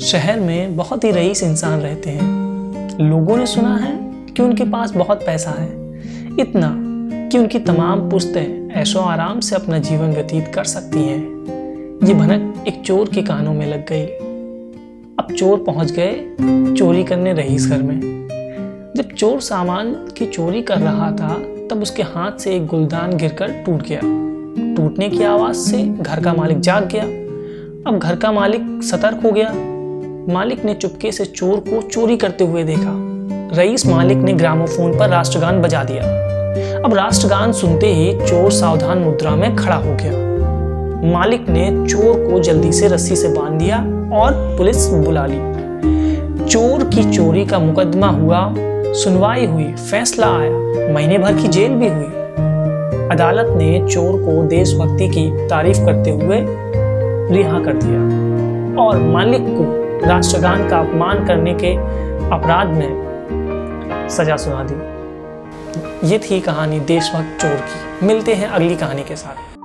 शहर में बहुत ही रईस इंसान रहते हैं। लोगों ने सुना है कि उनके पास बहुत पैसा है। इतना कि उनकी तमाम पुश्तें ऐशो आराम से अपना जीवन व्यतीत कर सकती हैं। ये भनक एक चोर के कानों में लग गई। अब चोर पहुँच गए चोरी करने रईस घर में। जब चोर सामान की चोरी कर रहा था, तब उसके हाथ से एक गुलदान गिरकर टूट गया। टूटने की आवाज़ से घर का मालिक जाग गया। अब घर का मालिक सतर्क हो गया। मालिक ने चुपके से चोर को चोरी करते हुए देखा। रईस मालिक ने ग्रामोफोन पर राष्ट्रगान बजा दिया। अब राष्ट्रगान सुनते ही चोर सावधान मुद्रा में खड़ा हो गया। मालिक ने चोर को जल्दी से रस्सी से बाँध दिया और पुलिस बुला ली। चोर की चोरी का मुकदमा हुआ। सुनवाई हुई, फैसला आया। महीने भर की जेल भी हुई। अदालत ने चोर को देशभक्ति की तारीफ़ करते हुए रिहा कर दिया। और मालिक को राष्ट्रगान का अपमान करने के अपराध में सजा सुना दी। ये थी कहानी देशभक्त चोर की। मिलते हैं अगली कहानी के साथ।